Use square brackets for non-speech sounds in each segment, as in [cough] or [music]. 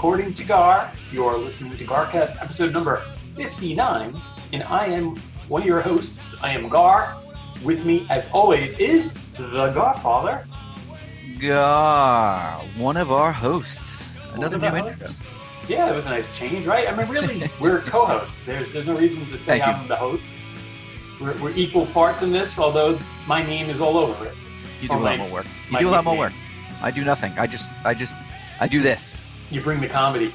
according to Gar. You're listening to Garcast episode number 59, and I am one of your hosts. I am Gar. With me, as always, is the Godfather. Gar, one of our hosts. Another new intro. Yeah, that was a nice change, right? I mean, really, [laughs] we're co-hosts. There's, there's no reason to say Thank. I'm the host. We're, we're equal parts in this, although my name is all over it. You do Or a my- lot more work. You do a lot more work. I do nothing. I just, I just, I do this. You bring the comedy.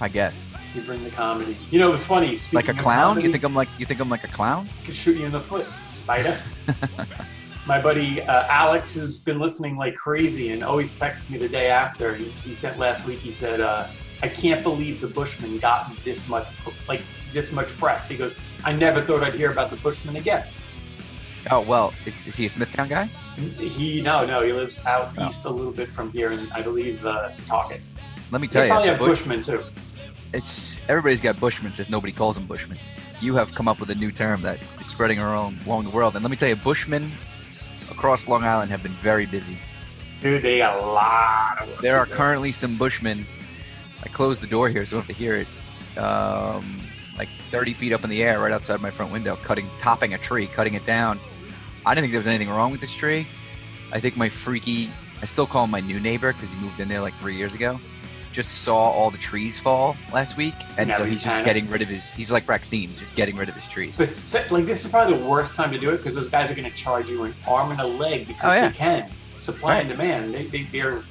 I guess. You bring the comedy. You know, it was funny. Like a clown? comedy- You think I'm like? You think I'm like a clown? could shoot you in the foot, spider. [laughs] My buddy uh, Alex, who's been listening like crazy and always texts me the day after, he, he sent last week. He said, uh, "I can't believe the Bushman got this much, like this much press." He goes, "I never thought I'd hear about the Bushman again." Oh well, is, is he a Smithtown guy? He no, no, he lives out Oh. east a little bit from here, and I believe uh, Setauket. Let me tell you, probably the have Bush- Bushmen too. it's everybody's got Bushmen. Just nobody calls them Bushmen. You have come up with a new term that is spreading around along the world. And let me tell you, Bushmen across Long Island have been very busy. Dude, they got a lot of work. There are currently some Bushmen. I closed the door here, so I don't have to hear it. Um, like 30 feet up in the air, right outside my front window, cutting, topping a tree, cutting it down. I didn't think there was anything wrong with this tree. I think my freaky, I still call him my new neighbor because he moved in there like three years ago. Just saw all the trees fall last week, and Now so he's he's just getting rid of his. He's like Braxton, he's just getting rid of his trees. But like this is probably the worst time to do it because those guys are going to charge you an arm and a leg because Oh, yeah. they can. Supply and demand. They, they, they're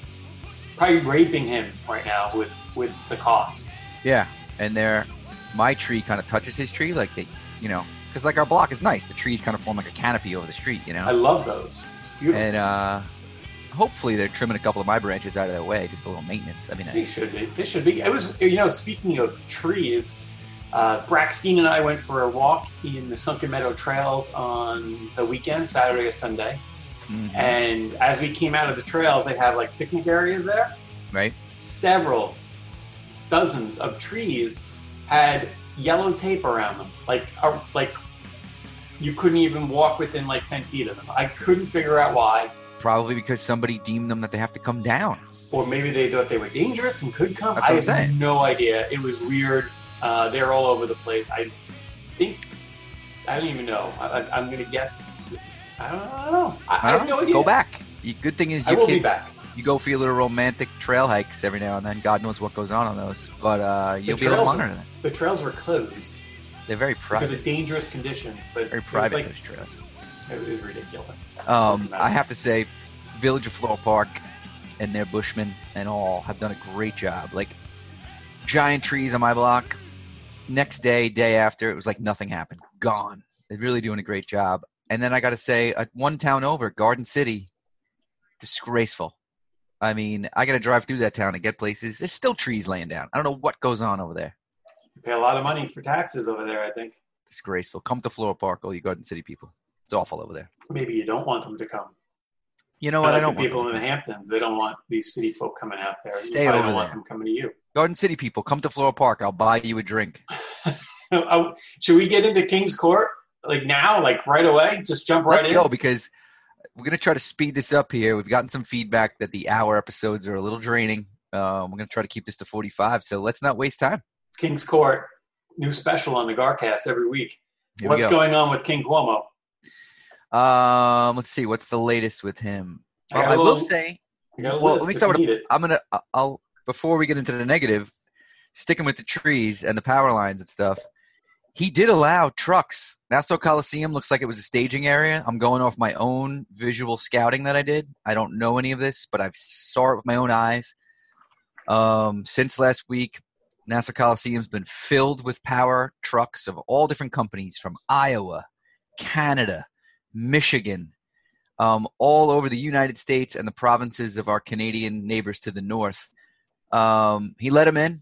probably raping him right now with with the cost. Yeah, and there, my tree kind of touches his tree, like they, you know, because like our block is nice. The trees kind of form like a canopy over the street, you know. I love those. It's beautiful. and uh, hopefully they're trimming a couple of my branches out of their way, just a little maintenance. I mean, they should be. They should be. It was you know speaking of trees. Uh, Braxton and I went for a walk in the Sunken Meadow Trails on the weekend, Saturday or Sunday. mhm, And as we came out of the trails, they have like picnic areas there. right? several dozens of trees had yellow tape around them like uh, like you couldn't even walk within like 10 feet of them i couldn't figure out why Probably because somebody deemed them that they have to come down. or maybe they thought they were dangerous and could come i have saying. no idea it was weird uh, they're all over the place i think i don't even know I, I, i'm gonna guess i don't, I don't know i, I have no idea Go back. Good thing is i you will can be back you go for your little romantic trail hikes every now and then. God knows what goes on on those, but uh, you'll be able to monitor them. the trails were closed They're very because private. of dangerous conditions but Very private like those trails. It was ridiculous Um, I have to say, Village of Floral Park and their Bushmen and all have done a great job. Like giant trees on my block. Next day, day after, it was like nothing happened. Gone. They're really doing a great job. And then I got to say, uh, one town over, Garden City, disgraceful. I mean, I got to drive through that town and get places. There's still trees laying down. I don't know what goes on over there. You pay a lot of money for taxes over there. I think Disgraceful. Come to Floral Park, all you Garden City people. It's awful over there. maybe you don't want them to come. You know what? I like don't the want people in the. Hamptons. They don't want these city folk coming out there. Stay you over don't want them coming to you. Garden City people, come to Floral Park. I'll buy you a drink. [laughs] Oh, Should we get into King's Court like now, like right away? Just jump right Let's in. go because we're gonna try to speed this up here. We've gotten some feedback that the hour episodes are a little draining. Um, we're gonna try to keep this to 45, so let's not waste time. King's Court, new special on the Garcast every week. Here we What's go. going on with King Cuomo? Um, let's see. What's the latest with him? I Well, I a will little- say. Well, let me start with. I'm gonna. I'll before we get into the negative, sticking with the trees and the power lines and stuff. He did allow trucks. Nassau Coliseum looks like it was a staging area. I'm going off my own visual scouting that I did. I don't know any of this, but I saw it with my own eyes. Um, since last week, Nassau Coliseum's been filled with power trucks of all different companies from Iowa, Canada, Michigan, um, all over the United States and the provinces of our Canadian neighbors to the north. Um, he let him in.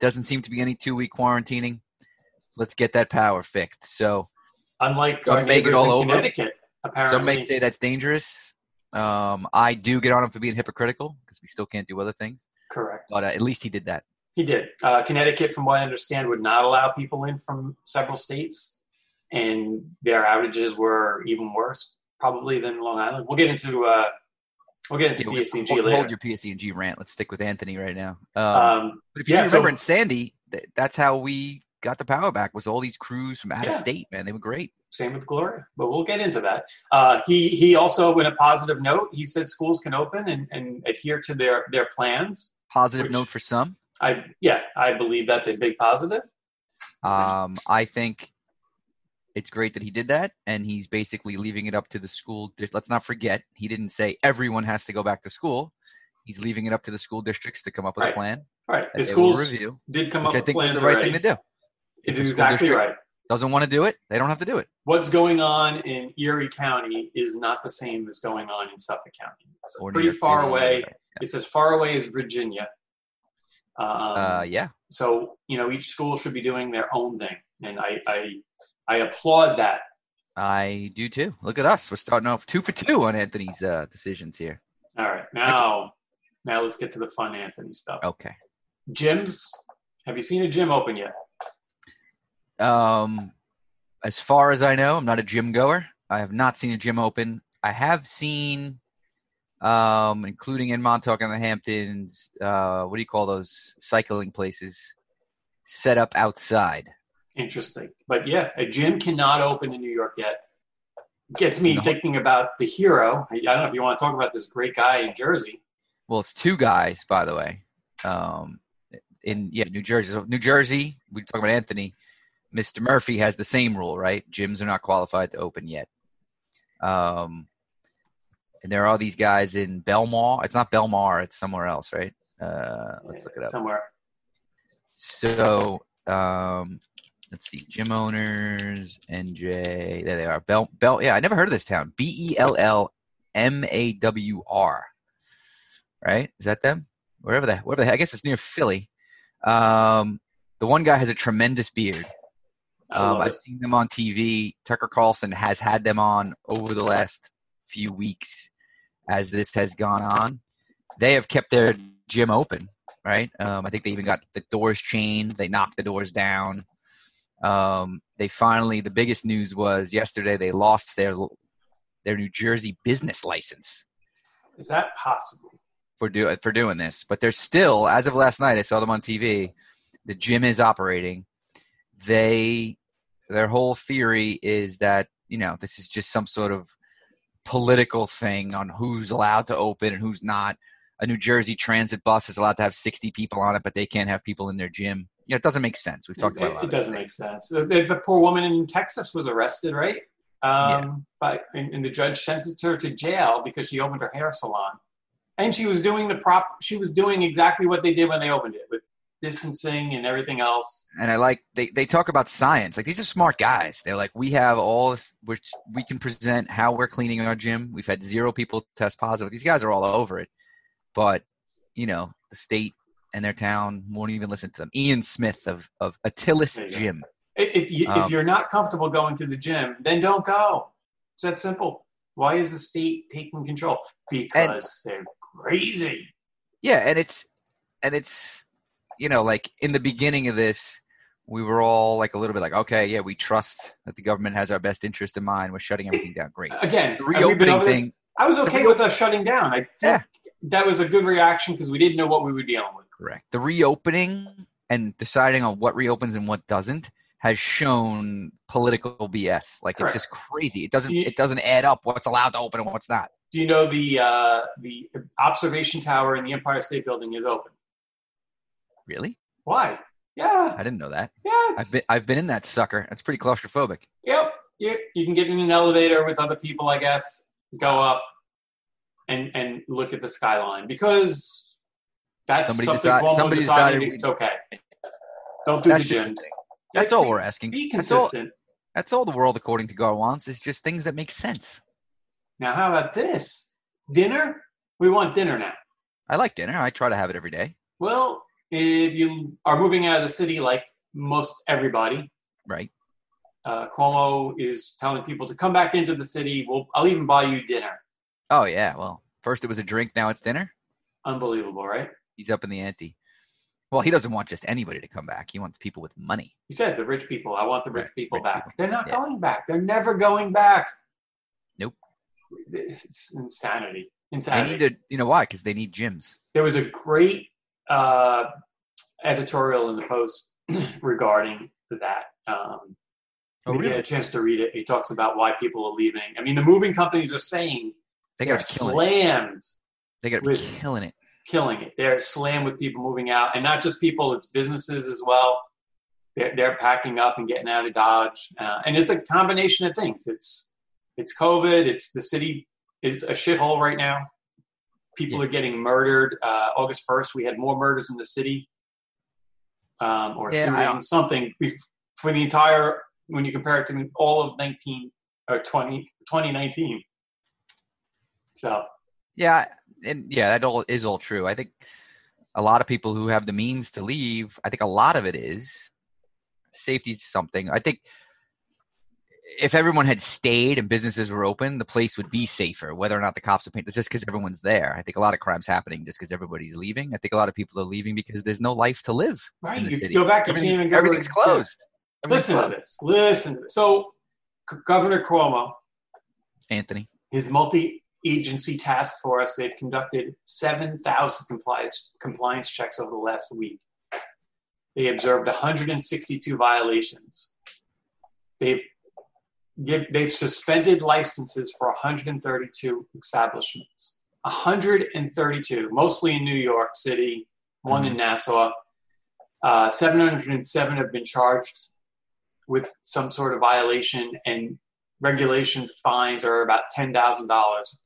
Doesn't seem to be any two week quarantining. Let's get that power fixed. So Unlike our make it neighbors all in over. Connecticut, apparently. some may say that's dangerous. Um, I do get on him for being hypocritical because we still can't do other things. Correct. But uh, at least he did that. He did. Uh, Connecticut, from what I understand, would not allow people in from several states, and their outages were even worse, probably than Long Island. We'll get into uh, we'll get into Yeah, PSEG hold, later. hold your PSE&G rant. Let's stick with Anthony right now. Um, um, but if you yeah, remember so- in Sandy, th- that's how we got the power back. Was all these crews from out of state, man. They were great. same with Gloria, but we'll get into that. Uh, he he also, in a positive note, he said schools can open and, and adhere to their their plans. Positive note for some. I yeah, I believe that's a big positive. Um, I think it's great that he did that, and he's basically leaving it up to the school. Let's not forget, he didn't say everyone has to go back to school. He's leaving it up to the school districts to come up with Right. a plan right the schools review, did come which I up with think was the right already. thing to do. It is exactly right. Doesn't want to do it, they don't have to do it. What's going on in Erie County is not the same as going on in Suffolk County. It's Or pretty far City, away. yeah. It's as far away as Virginia. Um, Uh, yeah, so you know, each school should be doing their own thing, and I I, I applaud that. I do too. Look at us. We're starting off two for two on Anthony's uh, decisions here. All right, now now let's get to the fun Anthony stuff. Okay. Gyms. Have you seen a gym open yet? Um, as far as I know, I'm not a gym goer. I have not seen a gym open. I have seen, um, including in Montauk and the Hamptons, uh, what do you call those cycling places set up outside? Interesting, but yeah, a gym cannot open in New York yet. Gets me No. thinking about the hero. I don't know if you want to talk about this great guy in Jersey. Well, it's two guys, by the way. Um, in yeah, New Jersey. So New Jersey, we talk about Anthony. Mr. Murphy has the same rule, right? Gyms are not qualified to open yet. Um, and there are these guys in Belmar. It's not Belmar. It's somewhere else, right? Uh, let's look it up. somewhere. So, um, let's see. Gym owners, NJ. There they are. Bell, Bell. Yeah, I never heard of this town. B E L L M A W R. Right? Is that them? Wherever the, wherever the, I guess it's near Philly. Um, the one guy has a tremendous beard. Um, I've it. seen them on TV. Tucker Carlson has had them on over the last few weeks as this has gone on. They have kept their gym open, right? Um, I think they even got the doors chained. They knocked the doors down. Um, they finally, the biggest news was yesterday they lost their their New Jersey business license Is that possible? for do for doing this, but they're still, as of last night, I saw them on TV. The gym is operating. They, their whole theory is that you know this is just some sort of political thing on who's allowed to open and who's not. A New Jersey Transit bus is allowed to have sixty people on it, but they can't have people in their gym. You know, it doesn't make sense. We've talked about it, a lot it of doesn't make sense. The, the poor woman in Texas was arrested, right? Um, But and, and the judge sentenced her to jail because she opened her hair salon, and she was doing the prop. She was doing exactly what they did when they opened it with distancing and everything else. and I like they, they talk about science. Like these are smart guys. They're like, we have all this, which we can present how we're cleaning our gym. We've had zero people test positive. These guys are all over it, but you know the state and their town won't even listen to them. Ian Smith of of Atilis. Gym. If you Um, if you're not comfortable going to the gym, then don't go. It's that simple. Why is the state taking control? Because they're crazy. Yeah, and it's and it's you know like in the beginning of this, we were all like a little bit like, okay, yeah, we trust that the government has our best interest in mind. We're shutting everything down. Great. [laughs] Again, The have we been reopening this? thing- I was okay with us shutting down. I think Yeah. that was a good reaction because we didn't know what we were dealing with. Correct. The reopening and deciding on what reopens and what doesn't has shown political BS. Like Correct. it's just crazy. It doesn't You- it doesn't add up what's allowed to open and what's not. Do you know the uh, the observation tower in the Empire State Building is open? Really? Why? Yeah. I didn't know that. Yes. I've been I've been in that sucker. That's pretty claustrophobic. Yep. You, you can get in an elevator with other people, I guess, go up and and look at the skyline because that's Somebody something decide- somebody decided decided it's okay. Don't do the gyms. That's Like, all we're asking. Be That's all, consistent. that's all the world, according to Gar, wants is just things that make sense. Now, how about this? Dinner? We want dinner now. I like dinner. I try to have it every day. Well, if you are moving out of the city like most everybody, Right. uh, Cuomo is telling people to come back into the city. We'll, I'll even buy you dinner. Oh yeah. Well, first it was a drink. Now it's dinner. Unbelievable, right? He's up in the ante. Well, he doesn't want just anybody to come back. He wants people with money. He said the rich people. I want the rich Right, people rich back. people. They're not Yeah. going back. They're never going back. Nope. It's insanity. They Insanity. need to, you know why? Because they need gyms. there was a great uh, editorial in the Post [clears throat] regarding that. Um, Oh, we really? get a chance to read it. He talks about why people are leaving. I mean, the moving companies are saying They got it. slammed, They got with- killing it. Killing it. They're slammed with people moving out, and not just people; it's businesses as well. They're, they're packing up and getting out of Dodge, uh, and it's a combination of things. It's it's COVID. It's the city. It's a shithole right now. People Yeah. are getting murdered. Uh, August first, we had more murders in the city, um, or Yeah, I shooting don't- something for the entire. When you compare it to all of nineteen or 20, 2019. So Yeah, and yeah, that all is all true. I think a lot of people who have the means to leave, I think a lot of it is safety's something. I think if everyone had stayed and businesses were open, the place would be safer. Whether or not the cops are painted, just because everyone's there. I think a lot of crimes happening just because everybody's leaving. I think a lot of people are leaving because there's no life to live right, you city. go back. You can't everything's, even go to everything's closed. Everything's Listen to this. Listen to this. So, Governor Cuomo, Anthony. his multi-agency task force, they've conducted 7,000 compliance compliance checks over the last week. They observed 162 violations. They've give, they've suspended licenses for 132 establishments. 132, mostly in New York City, one in Nassau. Uh, 707 have been charged with some sort of violation, and regulation fines are about $10,000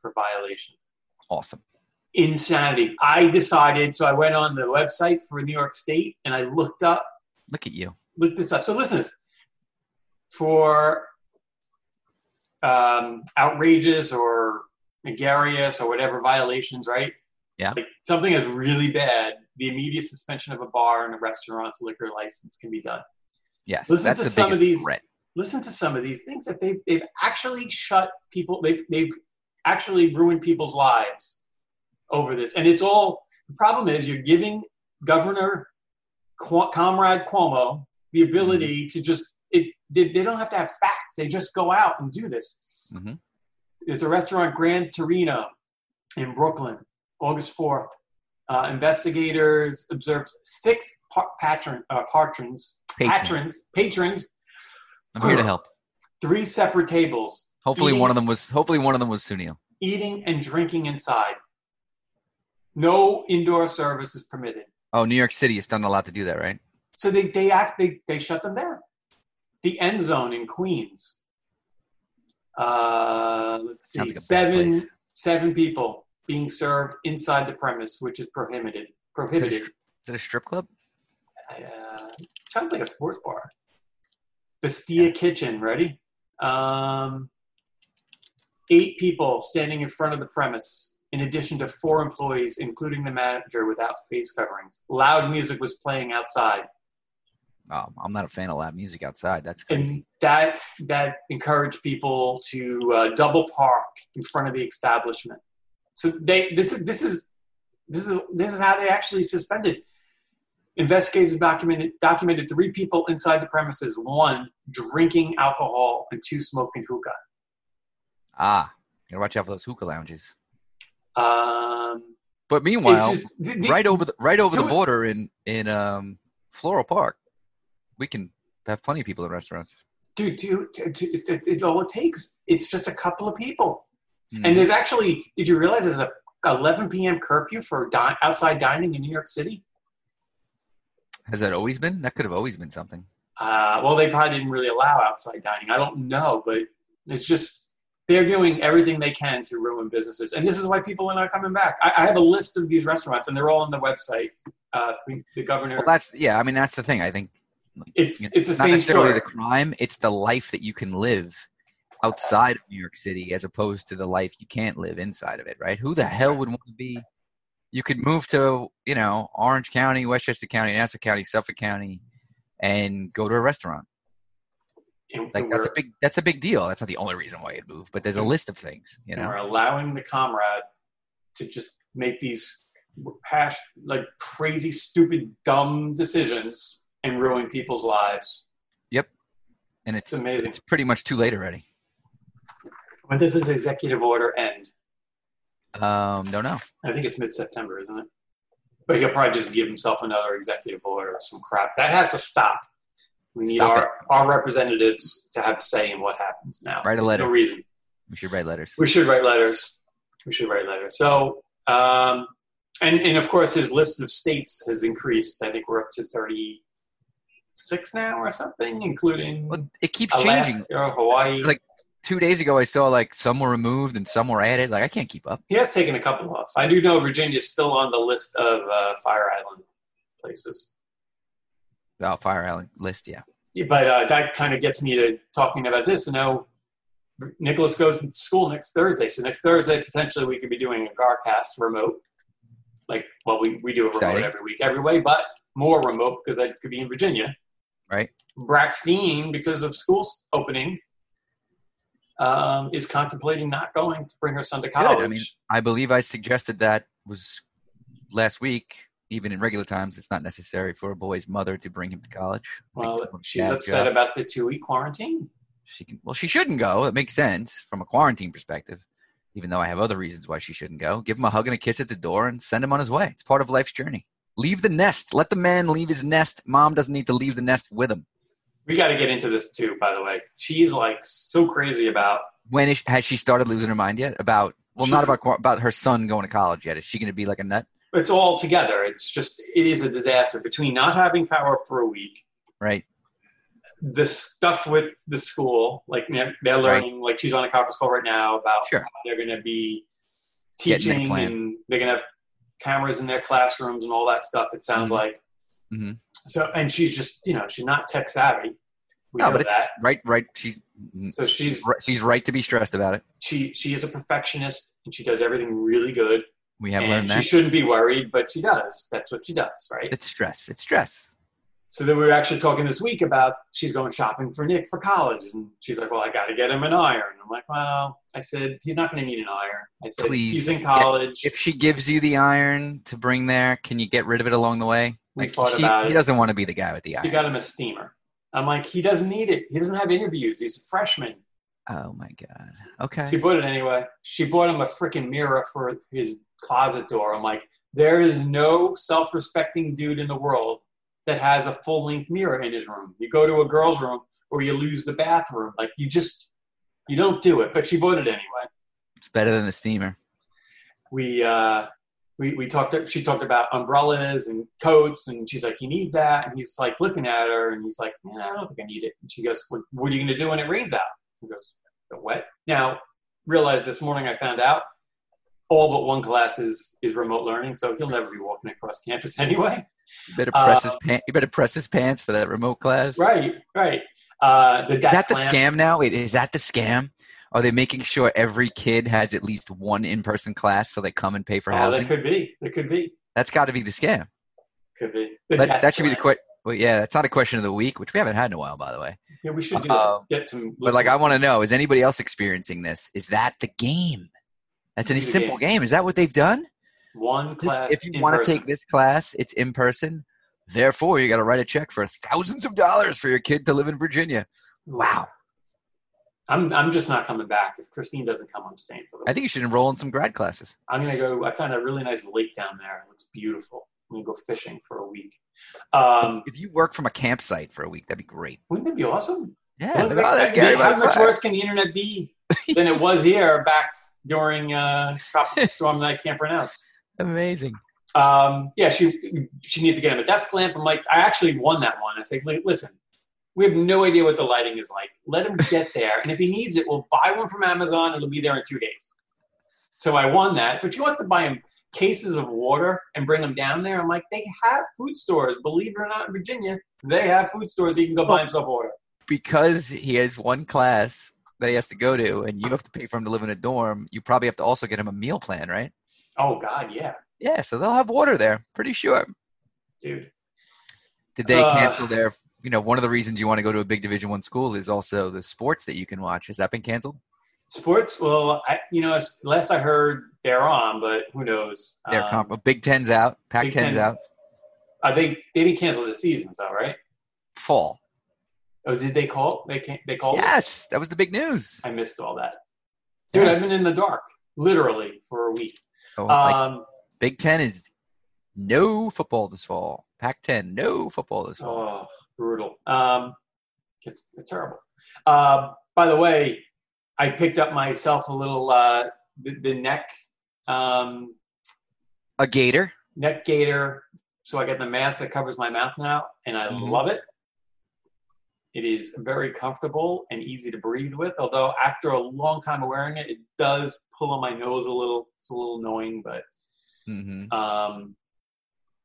per violation. Awesome. Insanity. I decided, so I went on the website for New York State and I looked up, Look at you. looked this up. So listen this. For um, outrageous or egregious or whatever violations, right? Yeah. Like something is really bad, the immediate suspension of a bar and a restaurant's liquor license can be done. Yes, Listen that's to some of these- threat. Listen to some of these things that they've they've actually shut people they've they've actually ruined people's lives over this. And it's all the problem is you're giving governor Qu- comrade cuomo the ability to just it they, they don't have to have facts. They just go out and do this. Mhm. there's a restaurant grand torino in brooklyn august 4th uh, investigators observed six pa- patron uh, patrons Patrons. patrons patrons I'm here to help. [sighs] three separate tables Hopefully, Eating- one of them was. Hopefully, one of them was Sunil. eating and drinking inside no indoor service is permitted Oh, New York City is done a lot to do that, right? so they they act they, they shut them down the end zone in queens uh let's see like seven seven people being served inside the premise which is prohibited Is it, a, prohibited is it a strip club? uh, sounds like a sports bar. Bastia Kitchen, ready? Um, eight people standing in front of the premise, in addition to four employees, including the manager, without face coverings. Loud music was playing outside, Oh, I'm not a fan of loud music outside. That's crazy. and that that encouraged people to uh, double park in front of the establishment. So they this is this is this is this is how they actually suspended. Investigators documented documented three people inside the premises: one drinking alcohol and two smoking hookah. ah, gotta watch out for those hookah lounges. Um, But meanwhile, just- the- the- right over the right over the border in in um, Floral Park, we can have plenty of people in restaurants. dude, dude, dude, dude, it's, it's, it's all it takes. It's just a couple of people. Mhm. And there's actually, did you realize there's a 11 p.m. curfew for di- outside dining in New York City? Has that always been? That could have always been something. Uh, well, they probably didn't really allow outside dining. I don't know, but it's just they're doing everything they can to ruin businesses, and this is why people are not coming back. I, I have a list of these restaurants, and they're all on the website. Uh, the governor, Well, that's yeah. I mean, that's the thing. I think It's You know, it's the not same necessarily story. the crime; it's the life that you can live outside of New York City, as opposed to the life you can't live inside of it. Right? Who the hell would want to be? You could move to you know Orange County, Westchester County, Nassau County, Suffolk County, and go to a restaurant. And Like that's a big that's a big deal. That's not the only reason why you'd move, but there's a list of things. You know, we're allowing the comrade to just make these hash like crazy, stupid, dumb decisions and ruin people's lives. Yep, and it's It's amazing. it's pretty much too late already. When does this executive order end? Um, don't know. I think it's mid-September, isn't it? But he'll probably just give himself another executive order or some crap. That has to stop. We need Stop our, our representatives to have a say in what happens now. Write a letter. No reason. We should write letters. We should write letters. We should write letters. So, um, and and of course, his list of states has increased. I think we're up to thirty-six now or something, including Well, it keeps changing. Alaska, Hawaii. Like two days ago, I saw like some were removed and some were added. Like I can't keep up. he has taken a couple off. I do know Virginia's still on the list of uh, Fire Island places. Oh, Fire Island list, yeah. yeah But uh, that kind of gets me to talking about this. And now Nicholas goes to school next Thursday. So next Thursday, potentially, we could be doing a Garcast remote. Like, well, we, we do a remote Exciting. every week, every way, but more remote because I could be in Virginia. Right. Braxton, because of school opening, um, is contemplating not going to bring her son to college. I mean, I believe I suggested that was last week. Even in regular times, it's not necessary for a boy's mother to bring him to college. Well, she's upset job. about the two week quarantine. She can. Well, she shouldn't go. It makes sense from a quarantine perspective. Even though I have other reasons why she shouldn't go. Give him a hug and a kiss at the door and send him on his way. It's part of life's journey. Leave the nest. Let the man leave his nest. Mom doesn't need to leave the nest with him. We got to get into this too, by the way. She's like so crazy about When is, has she started losing her mind yet? About well, She- not about about her son going to college yet. Is she going to be like a nut? it's all together. It's just it is a disaster between not having power for a week, Right. the stuff with the school, like they're learning, like she's on a conference call right now about Sure. how they're going to be teaching and they're going to have cameras in their classrooms and all that stuff. It sounds Mhm. like Mhm. so, and she's just you know she's not tech savvy. We no, but it's that. right. Right. She's mm, So she's right- she's right to be stressed about it. she she is a perfectionist and she does everything really good. We have learned she shouldn't be worried, but she does. That's what she does, right? It's stress. It's stress. So then we were actually talking this week about she's going shopping for Nick for college, and she's like, "Well, I got to get him an iron." I'm like, "Well," I said, "He's not going to need an iron." I said, Please. "He's in Yeah. college." If she gives you the iron to bring there, can you get rid of it along the way? We Like, thought she- about he it. doesn't want to be the guy with the She iron. got him a steamer. I'm like, he doesn't need it. He doesn't have interviews. He's a freshman. Oh my god. Okay. She bought it anyway. She bought him a freaking mirror for his closet door. I'm like, there is no self-respecting dude in the world that has a full-length mirror in his room. You go to a girl's room or you lose the bathroom. Like you just you don't do it. But she bought it anyway. It's better than the steamer. We uh, we we talked. She talked about umbrellas and coats, and she's like, he needs that. And he's like looking at her, and he's like, yeah, I don't think I need it. And she goes, what, what are you going to do when it rains out? He goes, get wet. Now, realized this morning I found out all but one class is is remote learning, so he'll never be walking across campus [laughs] anyway. You better press Uh, his pants. You better press his pants for that remote class. Right, right. Uh, the Is that the scam now? Wait, is that the scam? Are they making sure every kid has at least one in-person class so they come and pay for Oh, housing? that could be. That could be. That's got to be the scam. Could be. Desk that should be the question. Well, yeah, that's not a question of the week, which we haven't had in a while, by the way. Yeah, we should do Um, that. Get to. But like, I want to know: is anybody else experiencing this? Is that the game? That's a simple game. game. Is that what they've done? one class. if you want to take this class, it's in person. Therefore, you got to write a check for thousands of dollars for your kid to live in Virginia. Wow. I'm I'm just not coming back. If Christine doesn't come, I'm staying for the I think you should enroll in some grad classes. I'm gonna go. I found a really nice lake down there. It looks beautiful. I'm gonna go fishing for a week. Um, If you work from a campsite for a week, that'd be great. wouldn't that be awesome? Yeah. Look, oh, that's like, Gary how much worse can the internet be [laughs] than it was here back during uh, tropical storm that I can't pronounce? Amazing. Um, yeah, she she needs to get him a desk lamp. I'm like, I actually won that one. I say, listen, we have no idea what the lighting is like. Let him get there, and if he needs it, we'll buy one from Amazon. It'll be there in two days. So I won that, but she wants to buy him cases of water and bring them down there. I'm like, they have food stores. Believe it or not, in Virginia, they have food stores. You can go buy himself water. because he has one class that he has to go to, and you have to pay for him to live in a dorm. You probably have to also get him a meal plan, right? Oh God, yeah, Yeah, so they'll have water there. Pretty sure. dude. Did they Uh. cancel their? You know, one of the reasons you want to go to a big Division One school is also the sports that you can watch. Has that been canceled? Sports. Well, I, you know, as- last I heard, they're on, but who knows? They're Um, comp- Big Ten's out. Pac Big Ten's Ten- out. i think They didn't cancel the seasons, though, right? Fall. Oh, did they call? They can They called. it? Yes, that was the big news. I missed all that, dude. Yeah. I've been in the dark, literally, for a week. Oh, like, Um, Big Ten is no football this fall. Pac Ten, no football this fall. oh, brutal. Um, it's, it's terrible. Uh, by the way, I picked up myself a little uh, the, the neck um, A gaiter. neck gaiter. So I got the mask that covers my mouth now, and I Mhm. love it. It is very comfortable and easy to breathe with. Although after a long time of wearing it, it does pull on my nose a little. It's a little annoying, but hmm um,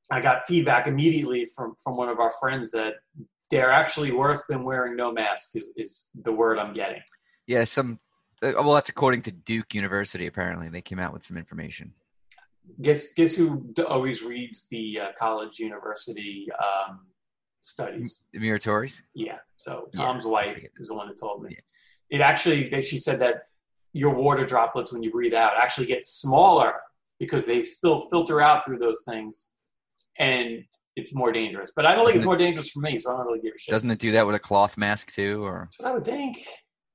I got feedback immediately from from one of our friends that they're actually worse than wearing no mask. Is, is the word I'm getting? Yeah, some. Uh, well, that's according to Duke University. Apparently, they came out with some information. Guess guess who always reads the uh, college university um, studies? Amir Tories. Yeah. So Tom's I wife is the one that told me. Yeah. It actually, they, she said that your water droplets when you breathe out actually get smaller because they still filter out through those things, and it's more dangerous. But I don't think it's it- more dangerous for me, so I don't really give a shit. Doesn't it do that with a cloth mask too? Or That's what I would think.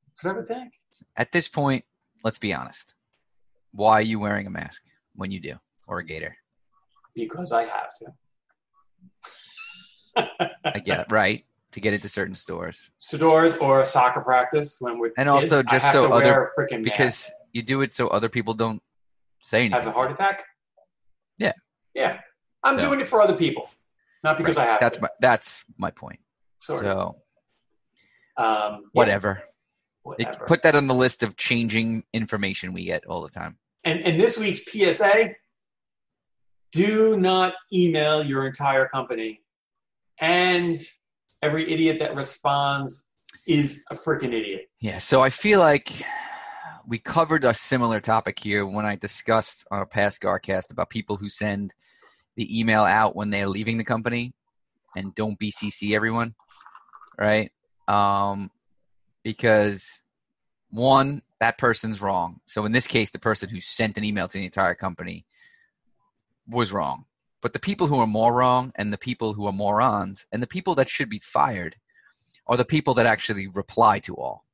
That's what I would think. at this point, let's be honest. Why are you wearing a mask when you do, or a gaiter? Because I have to. I get it, right to get into certain stores, Stores or a soccer practice when we're And kids, also just so other- freaking because mask. you do it so other people don't say anything. have a heart attack. Yeah. Yeah, I'm So- doing it for other people, not because Right. I have That's to. my that's my point. Sort. So Um, yeah, whatever. Whatever. put that on the list of changing information we get all the time. And, and this week's PSA do not email your entire company. And every idiot that responds is a freaking idiot. Yeah, so I feel like we covered a similar topic here when I discussed on a past Garcast about people who send the email out when they're leaving the company and don't BCC everyone, right? Um, because one, that person's wrong. So in this case, the person who sent an email to the entire company was wrong. But the people who are more wrong and the people who are morons and the people that should be fired are the people that actually reply to all.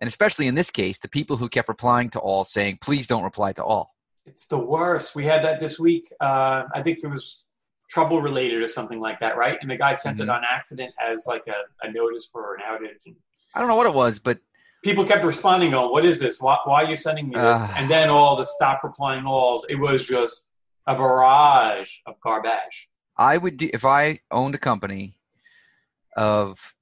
And especially in this case, the people who kept replying to all saying, please don't reply to all. It's the worst. We had that this week. Uh, I think it was trouble related or something like that, right? And the guy sent it Mhm. on accident as like a, a notice for an outage. And I don't know what it was, but people kept responding, "Oh, what is this? Why, why are you sending me this?" Ah. and then all the stop replying alls. It was just a barrage of garbage. I would do if I owned a company of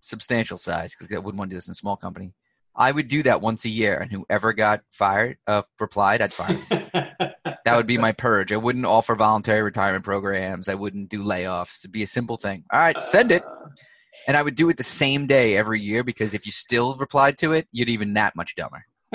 substantial size, because I wouldn't want to do this in a small company. I would do that once a year, and whoever got fired, uh, replied, I'd fire. [laughs] that would be my purge. I wouldn't offer voluntary retirement programs. I wouldn't do layoffs. It'd be a simple thing. All right, send it, Uh, and I would do it the same day every year because if you still replied to it, you'd even that much dumber. [laughs]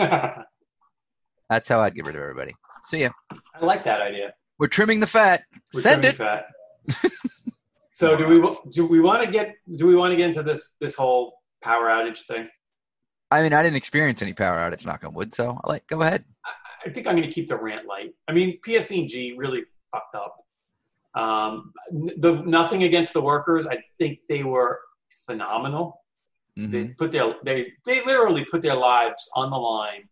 That's how I'd get rid of everybody. See ya. I like that idea. we're trimming the fat. We're Send it. fat. [laughs] so do we do we want to get do we want to get into this this whole power outage thing? I mean, I didn't experience any power outage, knock on wood. So I like go ahead. I think I'm going to keep the rant light. I mean, PSEG really fucked up. Um, the nothing against the workers. I think they were phenomenal. Mhm. They put their they they literally put their lives on the line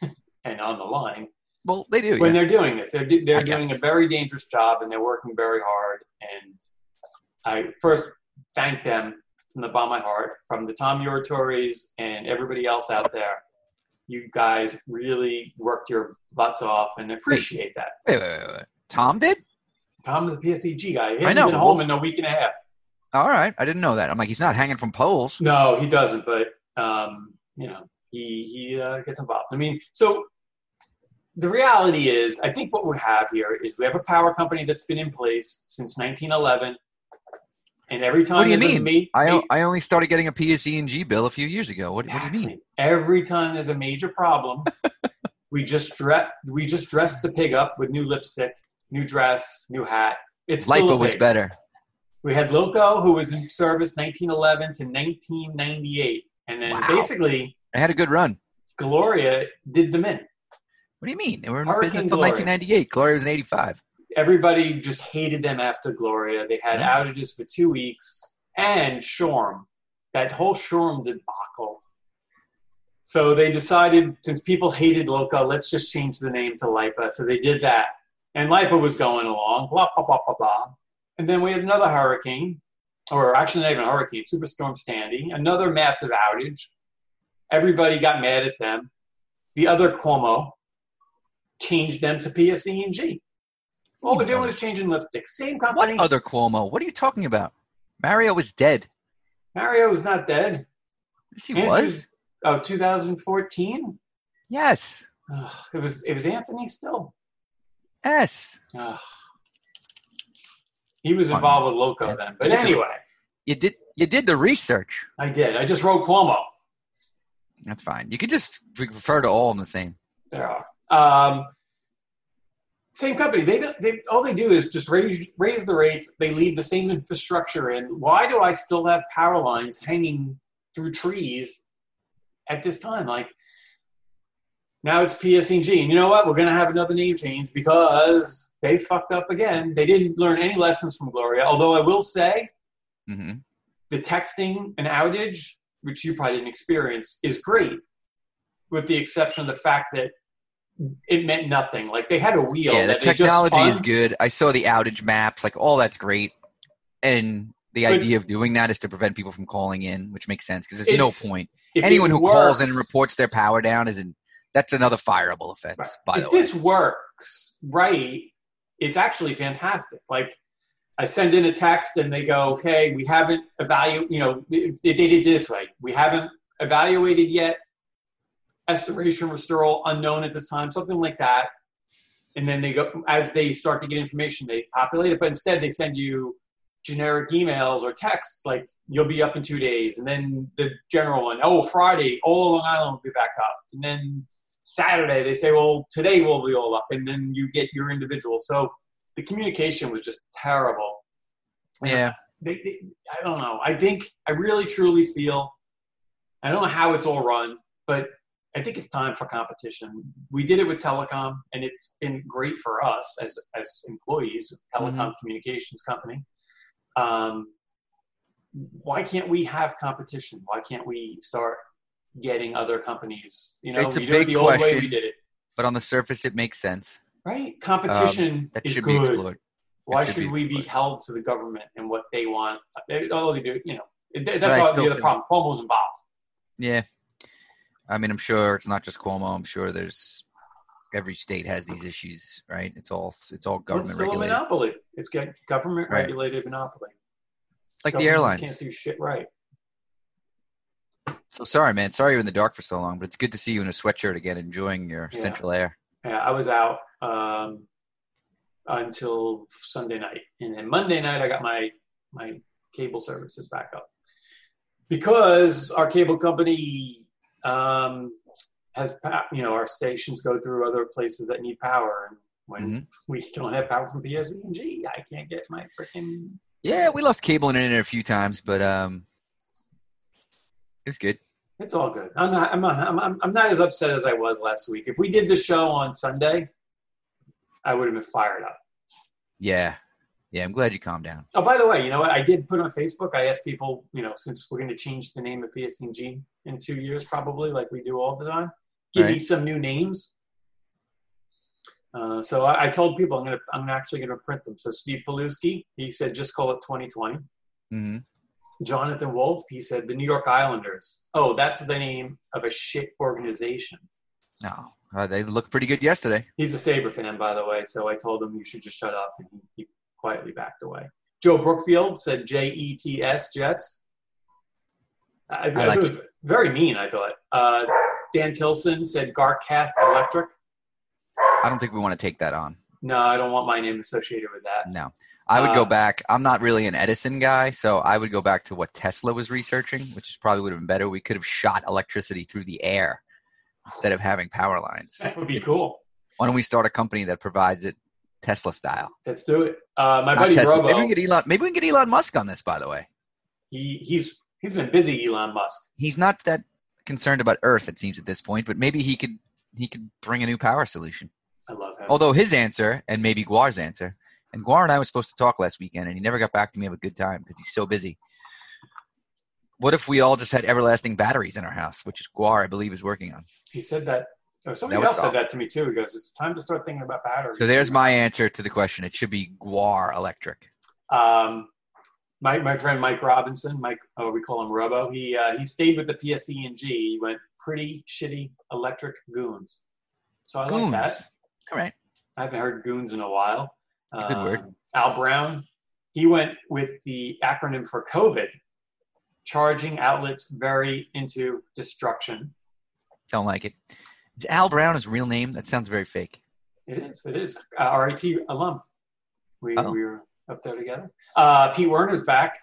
[laughs] and on the line Well, they do. when yeah. they're doing this. They're they're I doing guess. a very dangerous job and they're working very hard. And I first thank them from the bottom of my heart, from the Tom Uratories and everybody else out there. You guys really worked your butts off and appreciate that. Wait, wait, wait, wait. Tom did? Tom is a PSEG guy. He I hasn't know, been home what- in a week and a half. All right. I didn't know that. I'm like, he's not hanging from poles. No, he doesn't. But um, you know, he he uh, gets involved. I mean, so the reality is, I think what we have here is we have a power company that's been in place since 1911, and every time What do you mean? ma- I I only started getting a PSE&G bill a few years ago. What, what do you mean? Every time there's a major problem, [laughs] we just dress we just dress the pig up with new lipstick, new dress, new hat. It's Lipa was better. We had LILCO, who was in service 1911 to 1998, and then Wow. basically I had a good run. Gloria did them in. What do you mean? They were in Hurricane business until 1998. Gloria was in 85. Everybody just hated them after Gloria. They had Yeah. outages for two weeks, and Shoreham, that whole Shoreham debacle. So they decided, since people hated LILCO, let's just change the name to Lipa. So they did that, and Lipa was going along, blah blah blah blah blah. And then we had another hurricane, or actually not even a hurricane, Superstorm Sandy, another massive outage. Everybody got mad at them. The other Cuomo changed them to PSE&G. All we're doing is changing lipstick. Same company. What other Cuomo? What are you talking about? Mario was dead. Mario is not dead. Yes, he Andrew- was. Oh, 2014. Yes. Ugh, it was. It was Anthony still. Yes. Ugh. He was involved with LILCO then. But anyway, You did you did the research. I did. I just wrote Cuomo. That's fine. You could just refer to all in the same. There are. Um, same company. They, don't- they all they do is just raise raise the rates. They leave the same infrastructure in. Why do I still have power lines hanging through trees at this time? Like now it's PSEG, and you know what? We're gonna have another name change because they fucked up again. They didn't learn any lessons from Gloria. Although I will say hmm the texting and outage, which you probably didn't experience, is great, with the exception of the fact that it meant nothing. Like they had a wheel. Yeah, the that they just technology is good. I saw the outage maps, like all that's great. And the But- idea of doing that is to prevent people from calling in, which makes sense because there's no point. Anyone who calls in and reports their power down is in that's another fireable offense, Right. by if the way. this works right, it's actually fantastic. Like I send in a text and they go, "Okay, we haven't evaluated. You know, they, they did this way. We haven't evaluated yet. Estimation restoral unknown at this time, something like that." And then they go as they start to get information, they populate it. But instead, they send you generic emails or texts like you'll be up in two days, and then the general one, oh Friday, all of Long Island will be back up, and then Saturday they say, well today we'll be all up, and then you get your individual. So the communication was just terrible. Yeah. they, they, I don't know. I think I really truly feel. I don't know how it's all run, but I think it's time for competition. We did it with telecom, and it's been great for us as as employees, of telecom communications company. Um, why can't we have competition? Why can't we start getting other companies? You know, It's a we it big the old way we question. did it, But on the surface it makes sense. right? Competition That is should be good. explored. Why should should, we be held to the government and what they want? All they do, you know, that's all the other problem. Cuomo's involved. Yeah. I mean, I'm sure it's not just Cuomo. I'm sure there's every state has these issues, right? It's all it's all It's government still a regulated. monopoly. It's got government Right. regulated monopoly. Like the Government airlines. can't do shit right. So sorry, man. Sorry you're in the dark for so long, but it's good to see you in a sweatshirt again, enjoying your Yeah. central air. Yeah, I was out um, until Sunday night, and then Monday night I got my my cable services back up because our cable company um, has you know our stations go through other places that need power, and when Mhm. we don't have power from PSE&G, I can't get my freaking Yeah, we lost cable in it a few times, but um, it was good. It's all good. I'm not. I'm not. I'm, I'm, I'm not as upset as I was last week. If we did the show on Sunday, I would have been fired up. Yeah, yeah. I'm glad you calmed down. Oh, by the way, you know what? I did put on Facebook. I asked people, you know, since we're going to change the name of PSNG in two years, probably like we do all the time, give me some new names. Uh, so I, I told people I'm going to. I'm actually going to print them. So Steve Paluski, he said, just call it 2020. hmm Jonathan Wolf, he said, the New York Islanders. Oh, that's the name of a shit organization. No, uh, they looked pretty good yesterday. He's a Sabre fan, by the way, so I told him you should just shut up, and he, he quietly backed away. Joe Brookfield said J E T S Jets. I, I, like it very mean. I thought. Uh, Dan Tilson said Garcast Electric. I don't think we want to take that on. No, I don't want my name associated with that. No. I would go Uh, back. I'm not really an Edison guy, so I would go back to what Tesla was researching, which is probably would have been better. We could have shot electricity through the air instead of having power lines. That would be cool. Why don't we start a company that provides it Tesla style? Let's do it. Uh, my Not buddy Tesla. Robo, Maybe we can get Elon. Maybe we can get Elon Musk on this. By the way, he, he's he's been busy, Elon Musk. he's not that concerned about Earth. It seems at this point, but maybe he could he could bring a new power solution. I love him. Although his answer and maybe Guar's answer, and Guar and I was supposed to talk last weekend, and he never got back to me. Have a good time because he's so busy. What if we all just had everlasting batteries in our house, which is Guar, I believe, is working on. He said that. Or somebody else said that to me too. He goes, "It's time to start thinking about batteries." So there's my answer to the question. It should be Guar Electric. Um, my my friend Mike Robinson, Mike, oh, we call him Robo. He uh, he stayed with the PSE&G. He went pretty shitty electric goons. So I Goons. like that. All right. I haven't heard goons in a while. a good word. Um, Al Brown, he went with the acronym for COVID, charging outlets very into destruction. Don't like it. Is Al Brown his real name? That sounds very fake. It is. It is. Uh, RIT alum. We, Oh. we were up there together. Uh, Pete Werner's back.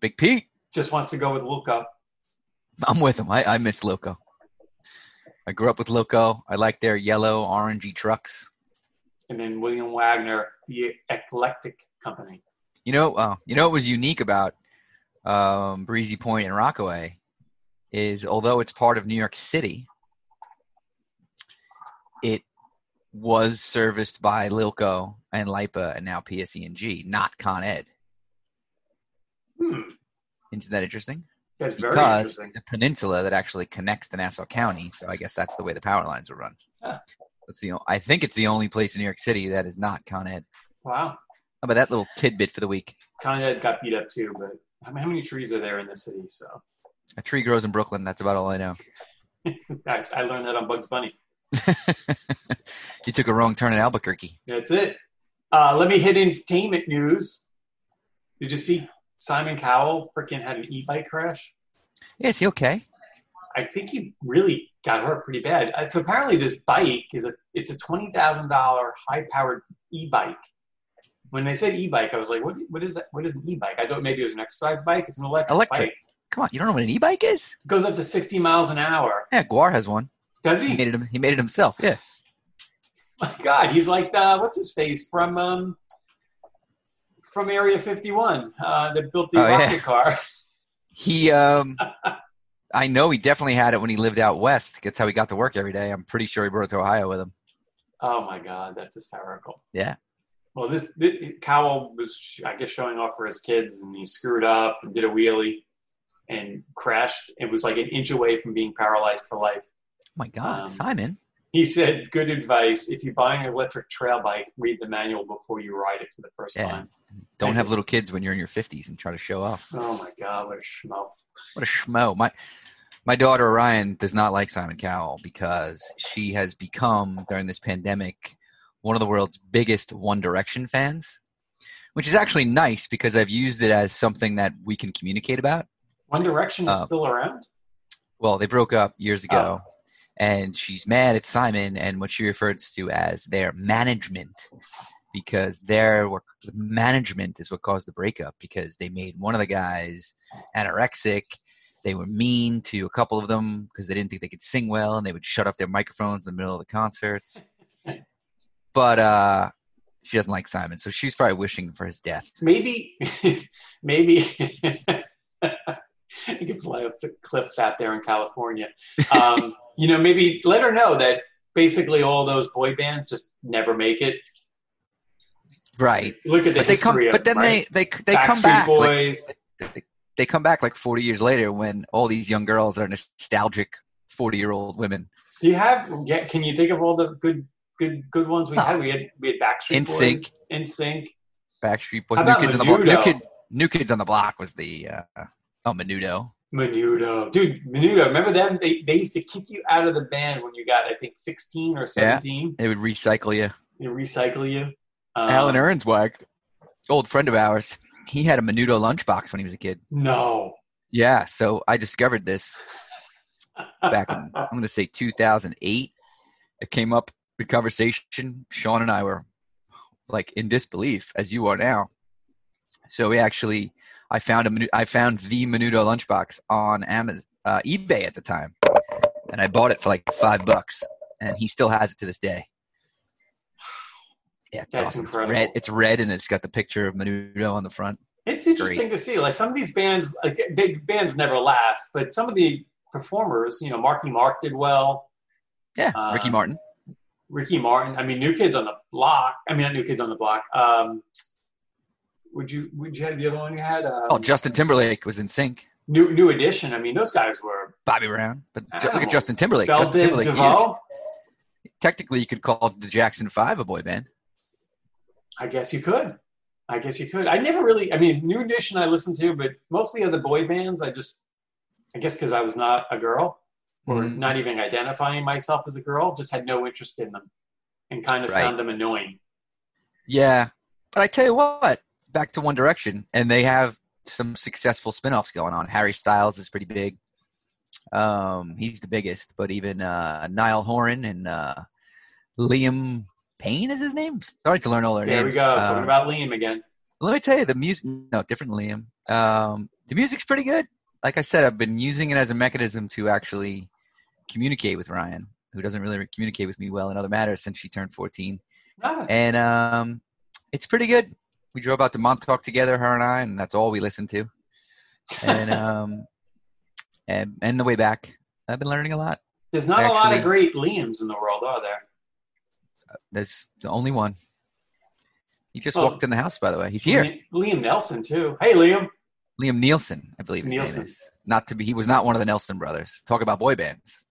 Big Pete. Just wants to go with LILCO. I'm with him. I, I miss LILCO. I grew up with LILCO. I like their yellow, orangey trucks. And then William Wagner, the Eclectic Company. You know, uh, you know what was unique about um, Breezy Point and Rockaway is although it's part of New York City, it was serviced by LILCO and Lipa and now PSE&G, not Con Ed. Hmm. Isn't that interesting? That's very because interesting. it's a peninsula that actually connects to Nassau County. So I guess that's the way the power lines are run. Ah. That's the I think it's the only place in New York City that is not Con Ed. Wow. How about that little tidbit for the week? Con Ed got beat up too, but how how many trees are there in the city? So A tree grows in Brooklyn. That's about all I know. [laughs] I learned that on Bugs Bunny. [laughs] you took a wrong turn in Albuquerque. That's it. Uh, let me hit entertainment news. Did you see Simon Cowell freaking had an e-bike crash? Yeah, is he okay? I think he really got hurt pretty bad. Uh, So apparently, this bike is a it's a twenty thousand dollar high powered e-bike. When they said e-bike, I was like, what what is that? What is an e-bike? I thought maybe it was an exercise bike. It's an electric, Electric. bike. Come on, you don't know what an e-bike is? It goes up to sixty miles an hour. Yeah, Guar has one. Does He he? made it. He made it himself. Yeah. [laughs] My God, he's like uh, what's his face from um, from Area Fifty One uh, that built the Oh, yeah. rocket car. [laughs] He. um I know he definitely had it when he lived out west. That's how he got to work every day. I'm pretty sure he brought it to Ohio with him. Oh my God, that's hysterical. Yeah. Well, this, this Cowell was, I guess, showing off for his kids, and he screwed up and did a wheelie and crashed. It was like an inch away from being paralyzed for life. Oh my God, Um, Simon. He said, "Good advice. If you're buying an electric trail bike, read the manual before you ride it for the first Yeah. time." Don't have little kids when you're in your 50s and try to show off. Oh my God, what a schmo! What a schmo. My my daughter Ryan, does not like Simon Cowell because she has become during this pandemic one of the world's biggest One Direction fans, which is actually nice because I've used it as something that we can communicate about. One Direction is Uh, still around. Well, they broke up years ago, and she's mad at Simon and what she refers to as their management because their work management is what caused the breakup because they made one of the guys anorexic. They were mean to a couple of them because they didn't think they could sing well, and they would shut off their microphones in the middle of the concerts. But uh, she doesn't like Simon, so she's probably wishing for his death. Maybe, [laughs] maybe [laughs] you can fly off the cliff out there in California. Um, you know, maybe let her know that basically all those boy bands just never make it. Right. Look at the But they come. of But then right? they they they come back. like- Boys. they come back like 40 years later when all these young girls are nostalgic 40 year old women. Do you have? Yeah, can you think of all the good, good, good ones we had? We had we had Backstreet NSYNC. Boys, NSYNC. Backstreet Boys, New about Kids on the Block. New, New Kids on the Block was the uh, oh Menudo. Menudo, dude, Menudo. Remember them? They they used to kick you out of the band when you got, I think, sixteen or seventeen. They would recycle you. They recycle you. Um, Alan Earnswag, old friend of ours, he had a Menudo lunchbox when he was a kid. No. Yeah, so I discovered this back in I'm going to say 2008. It came up the conversation, Sean and I were like in disbelief, as you are now. So we actually, I found a, I found the Menudo lunchbox on Amazon, uh, eBay at the time, and I bought it for like five bucks, and he still has it to this day. Yeah, it's That's awesome. It's incredible. red. It's red, and it's got the picture of Menudo on the front. It's interesting to see. Like some of these bands, like big bands never last, but some of the performers, you know, Marky Mark did well. Yeah, Uh, Ricky Martin. Ricky Martin. I mean, New Kids on the Block. I mean, not New Kids on the Block. Um, would you would you have the other one you had? Um, Oh, Justin Timberlake was NSYNC. New New Edition. I mean, those guys were Bobby Brown, but ju- look at Justin Timberlake. Justin Timberlake, technically, you could call the Jackson Five a boy band. I guess you could. I guess you could. I never really. I mean, New Edition I listened to, but mostly of the boy bands, I just. I guess because I was not a girl, or Mhm. not even identifying myself as a girl, just had no interest in them, and kind of Right. found them annoying. Yeah, but I tell you what, back to One Direction, and they have some successful spin-offs going on. Harry Styles is pretty big. Um, he's the biggest, but even uh, Niall Horan and uh, Liam Payne is his name. Starting to learn all their There names. we go. Um, Talking about Liam again. let me tell you, the music. No, different Liam. Um, the music's pretty good. Like I said, I've been using it as a mechanism to actually communicate with Ryan, who doesn't really communicate with me well in other matters since she turned 14 Ah, and um, it's pretty good. We drove out to Montauk together, her and I, and that's all we listened to. And [laughs] um, and and the way back, I've been learning a lot. There's not a lot of great Liams in the world, are there? That's the only one. He just Oh. walked in the house, by the way. He's here. Liam, Liam Nelson too. Hey, Liam. Liam Nielsen, I believe his Nielsen. name is. Not to be. He was not one of the Nelson brothers. Talk about boy bands.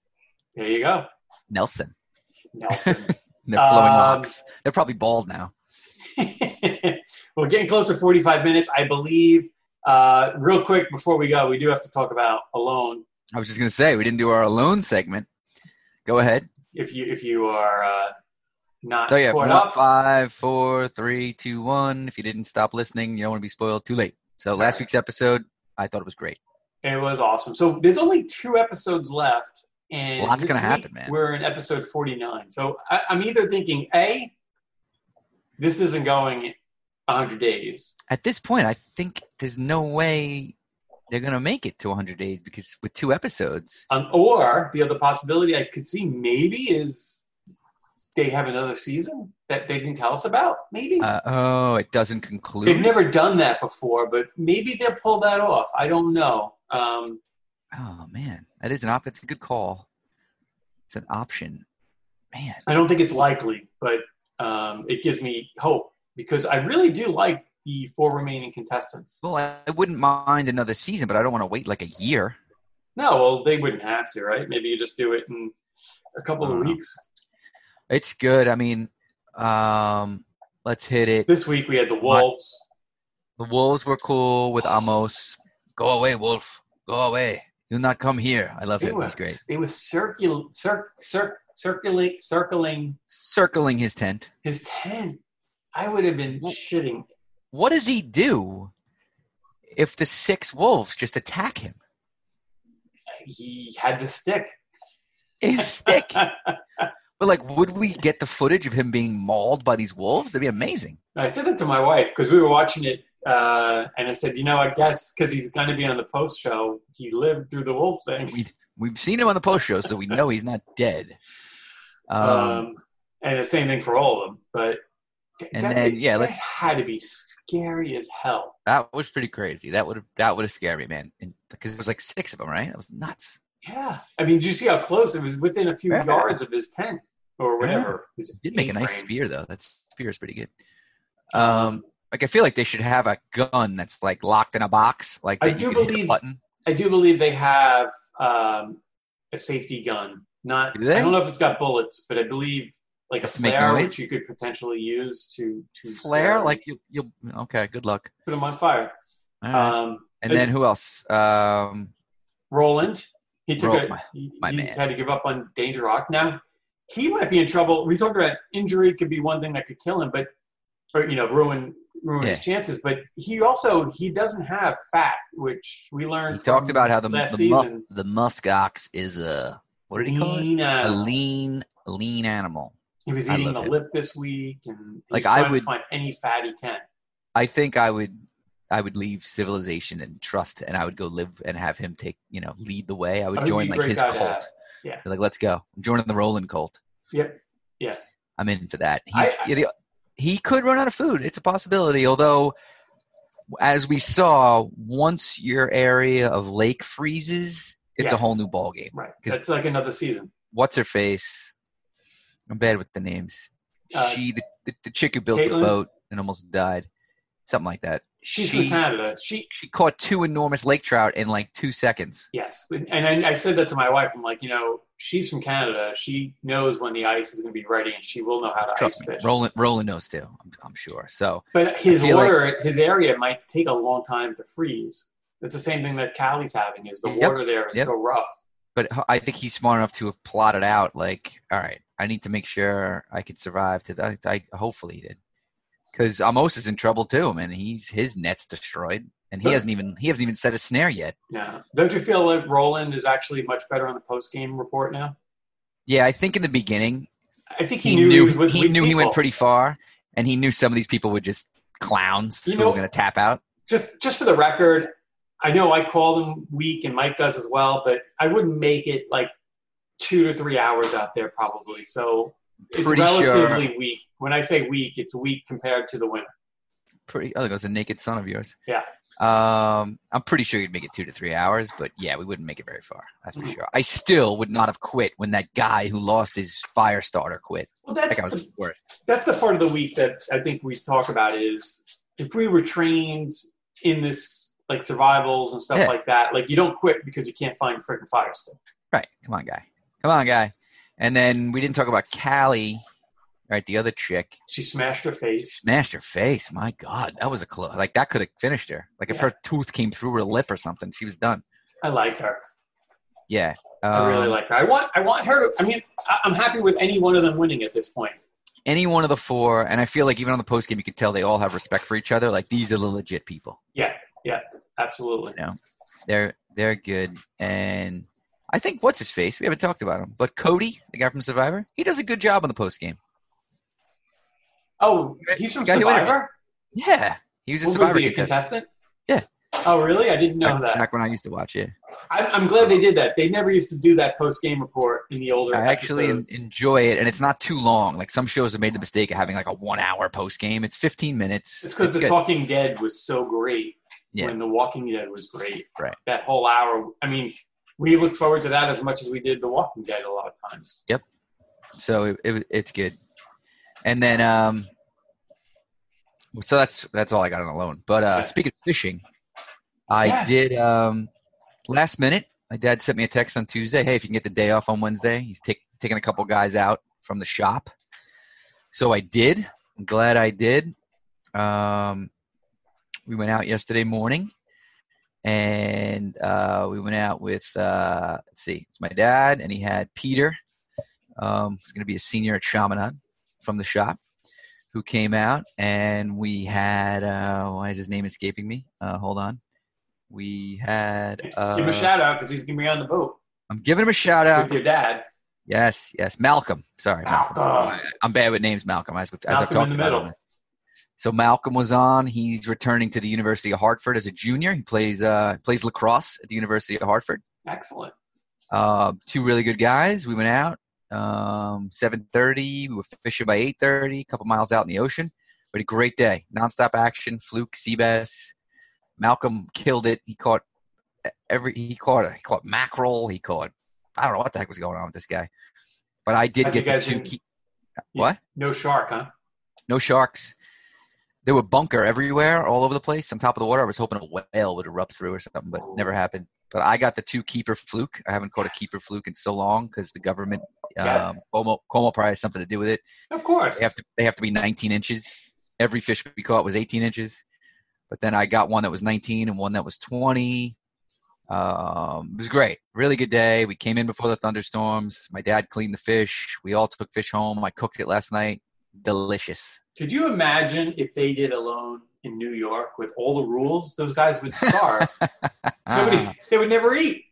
There you go, Nelson. Nelson. [laughs] They're flowing Um, locks. They're probably bald now. [laughs] We're getting close to 45 minutes, I believe. Uh, real quick before we go, we do have to talk about Alone. I was just gonna say we didn't do our alone segment. Go ahead. If you if you are uh, not Oh yeah, caught one, up, five, four, three, two, one. If you didn't stop listening, you don't want to be spoiled. Too late. So last Alright. week's episode, I thought it was great. it was awesome. So there's only two episodes left, and Lots gonna week happen, man. We're in episode 49. So I, I'm either thinking a this isn't going 100 days. At this point, I think there's no way they're gonna make it to 100 days because with two episodes, Um, or the other possibility I could see maybe is they have another season that they didn't tell us about. Maybe uh, oh, it doesn't conclude. they've never done that before, but maybe they'll pull that off. I don't know. Um, oh man, that is an op. It's a good call. It's an option. Man, I don't think it's likely, but um, it gives me hope because I really do like the four remaining contestants. well, I, wouldn't mind another season, but I don't want to wait like a year. No, well, they wouldn't have to, right? Maybe you just do it in a couple of know. weeks. It's good. I mean, um, let's hit it. This week we had the Wolves. The wolves were cool with Amos. Go away, wolf. Go away. Do not come here. I love him. were, He's great. It was circul- cir- cir- circulate, circling Circling his tent. his tent. I would have been shitting. What does he do if the six wolves just attack him? He had the stick. His [laughs] stick. But like, would we get the footage of him being mauled by these wolves? That'd be amazing. I said that to my wife because we were watching it, uh, and I said, you know, I guess because he's going to be on the post show, he lived through the wolf thing. We we've seen him on the post show, so we know he's not dead. [laughs] Um, Um, and the same thing for all of them. But And that, then, yeah, let's- had to be scary as hell. that was pretty crazy. That would have that would have scared me, man. Because it was like six of them, right? That was nuts. Yeah, I mean, did you see how close it was within a few Yeah. yards of his tent or whatever? his Did make a nice spear though. That spear is pretty good. Um, like I feel like they should have a gun that's like locked in a box, like I do can hit a believe- button. I do believe they have um, a safety gun. Not, Do? I don't know if it's got bullets, but I believe like a flare, which you could potentially use to to Flare, like you, you'll okay. Good luck. put them on fire. Right. Um, and then who else? Um, Roland, he took Ro- a my- he, my he man. had to give up on Danger Rock. Now he might be in trouble. We talked about injury could be one thing that could kill him, but or you know ruin ruin his chances. But he also he doesn't have fat, which we learned. he talked about how the the, mus- the musk ox is a what did he call it? Lean, A uh, lean lean animal. He was eating the him. lip this week, and he's Like, trying I would- to find any fat he can. I think I would I would leave civilization and trust, and I would go live and have him take you know lead the way. I would Oh, he'd join like his cult. Yeah. Like let's go. I'm joining the Roland cult. Yep. Yeah. I'm in for that. I- He's yeah, the, he could run out of food. It's a possibility. Although, as we saw, once your area of lake freezes, it's a whole new ball game. Right. That's like another season. What's her face? I'm bad with the names. Uh, she the, the, the chick who built Caitlin? the boat and almost died. Something like that. She's she, from Canada. She she caught two enormous lake trout in like two seconds. yes, and I, I said that to my wife. I'm like, you know, she's from Canada. She knows when the ice is going to be ready, and she will know how to Trust ice me, fish. Roland Roland knows too. I'm, I'm sure. So But his feel like- water, his area might take a long time to freeze. It's the same thing that Callie's having. Is the Yep. water there is Yep. so rough. But I think he's smart enough to have plotted out like, all right, I need to make sure I could survive to that. I hopefully he did, because Amos is in trouble too, man. He's his net's destroyed, and he hasn't even he hasn't even set a snare yet. Yeah. Don't you feel like Roland is actually much better on the post game report now? Yeah, I think in the beginning I think he, he, knew, knew he with he knew he went pretty far, and he knew some of these people were just clowns You who know- were going to tap out. just just for the record, I know I call them weak and Mike does as well, but I wouldn't make it like two to three hours out there probably. So it's Pretty sure- relatively weak. When I say weak, it's weak compared to the winter. Pretty. Oh, there goes a naked son of yours. Yeah. Um, I'm pretty sure you'd make it two to three hours, but yeah, we wouldn't make it very far. That's for Mhm. sure. I still would not have quit when that guy who lost his fire starter quit. Well, That that's was the, the worst. that's the part of the week that I think we talk about is if we were trained in this like survivals and stuff Yeah. like that, like you don't quit because you can't find freaking fire stick. Right. Come on, guy. Come on, guy. And then we didn't talk about Callie, right? The other chick She smashed her face. smashed her face. My God, that was a close. Like that could have finished her. Like if Yeah. her tooth came through her lip or something, she was done. I like her. Yeah. I really Um, like her. I want I want her to I mean, I- I'm happy with any one of them winning at this point. any one of the four, and I feel like even on the post game, you could tell they all have respect for each other. Like these are the legit people. Yeah, yeah, absolutely. You know, they're they're good, and I think what's his face? We haven't talked about him, but Cody, the guy from Survivor, he does a good job on the post game. Oh, he's from. Survivor? Yeah, he was a What was Survivor he, a contestant. Yeah. Oh, really? I didn't know Back, that. back when I used to watch it. I'm, I'm glad they did that. They never used to do that post game report in the older I actually en- enjoy it, and it's not too long. Like some shows have made the mistake of having like a one hour post game. It's 15 minutes. it's because The good. Talking Dead was so great Yeah. when The Walking Dead was great. Right. That whole hour. I mean, we looked forward to that as much as we did The Walking Dead a lot of times. Yep. So it, it, it's good. And then, um, so that's that's all I got on the loan. But uh, Yeah. speaking of fishing, I Yes. did um, last minute. My dad sent me a text on Tuesday. Hey, if you can get the day off on Wednesday, he's take, taking a couple guys out from the shop. So I did. I'm glad I did. Um, we went out yesterday morning, and uh, we went out with uh, let's see, it's my dad, and he had Peter um, who's going to be a senior at Chaminade from the shop, who came out, and we had uh, why is his name escaping me? Uh, hold on, we had. Uh, Give him a shout out because he's going to be on the boat I'm giving him a shout out. with your dad. Yes, yes, Malcolm. Sorry, Malcolm. I'm bad with names, Malcolm. As, as I've Malcolm in the about middle. So Malcolm was on. He's returning to the University of Hartford as a junior. He plays uh, plays lacrosse at the University of Hartford. Excellent. Uh, two really good guys. We went out um, 7:30. We were fishing by 8:30. A couple miles out in the ocean. But a great day. Nonstop action. Fluke, sea bass. Malcolm killed it. He caught every. He caught. He caught mackerel. He caught. I don't know what the heck was going on with this guy. But I did How's get the two. Key, what? No shark, huh? No sharks. There were bunker everywhere, all over the place, on top of the water. I was hoping a whale would erupt through or something, but never happened. But I got the two keeper fluke. I haven't caught a keeper fluke in so long because the government, um, Yes. Cuomo, Cuomo probably has something to do with it. Of course. They have to they have to be 19 inches. Every fish we caught was 18 inches, but then I got one that was 19 and one that was 20. Um, it was great, really good day. We came in before the thunderstorms. My dad cleaned the fish. We all took fish home. I cooked it last night. Delicious. Could you imagine if they did alone in New York with all the rules? Those guys would starve. [laughs] Nobody, they would never eat.